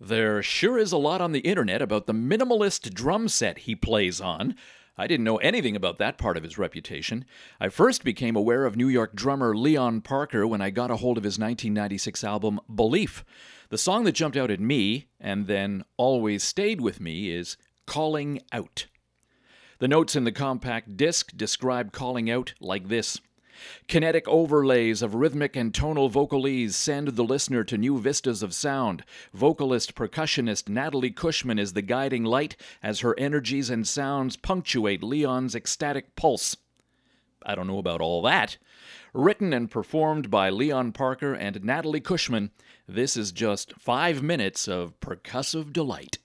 There sure is a lot on the internet about the minimalist drum set he plays on. I didn't know anything about that part of his reputation. I first became aware of New York drummer Leon Parker when I got a hold of his 1996 album Belief. The song that jumped out at me, and then always stayed with me, is Calling Out. The notes in the compact disc describe calling out like this Kinetic overlays of rhythmic and tonal vocalese send the listener to new vistas of sound. Vocalist percussionist Natalie Cushman is the guiding light as her energies and sounds punctuate Leon's ecstatic pulse. I don't know about all that. Written and performed by Leon Parker and Natalie Cushman, this is just five minutes of percussive delight.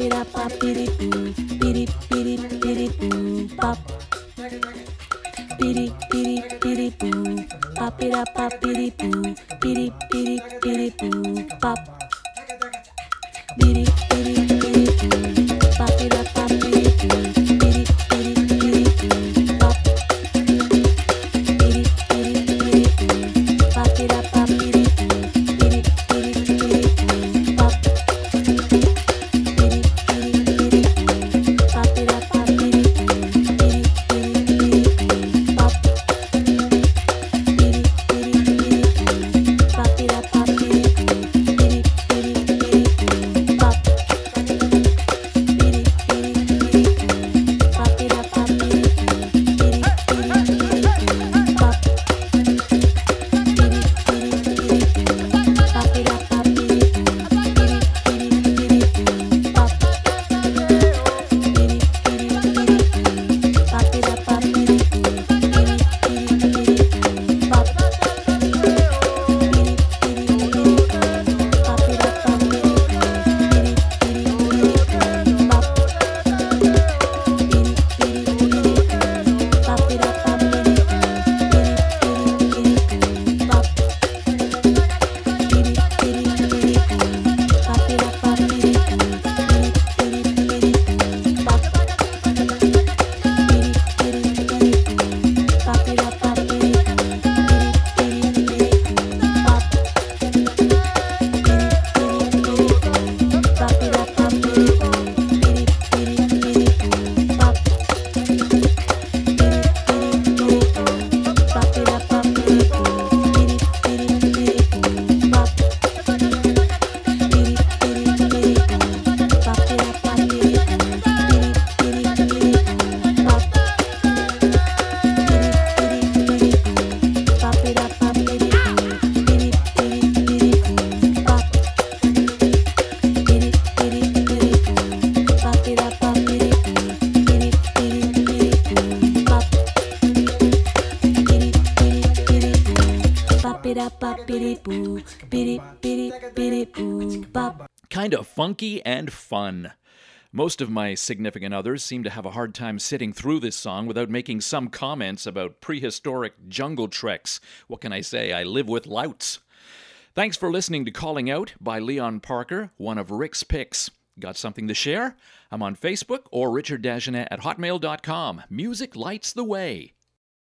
pira pa piri poo piri piri piri poo pop piri piri piri poo pa pira pa piri poo piri piri piri poo pop Kind of funky and fun. Most of my significant others seem to have a hard time sitting through this song without making some comments about prehistoric jungle treks. What can I say? I live with louts. Thanks for listening to Calling Out by Leon Parker, one of Rick's picks. Got something to share? I'm on Facebook or Richard Dagenet at hotmail.com. Music lights the way.